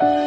Bye.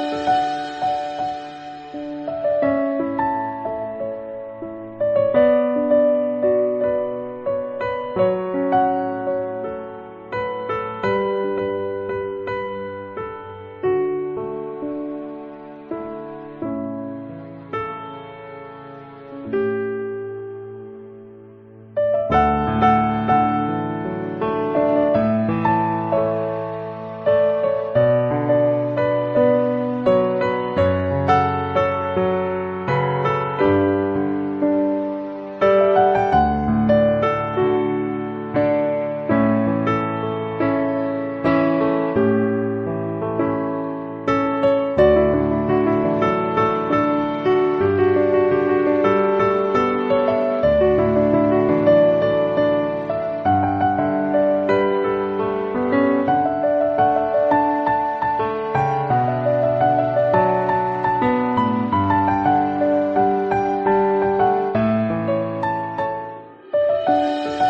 Música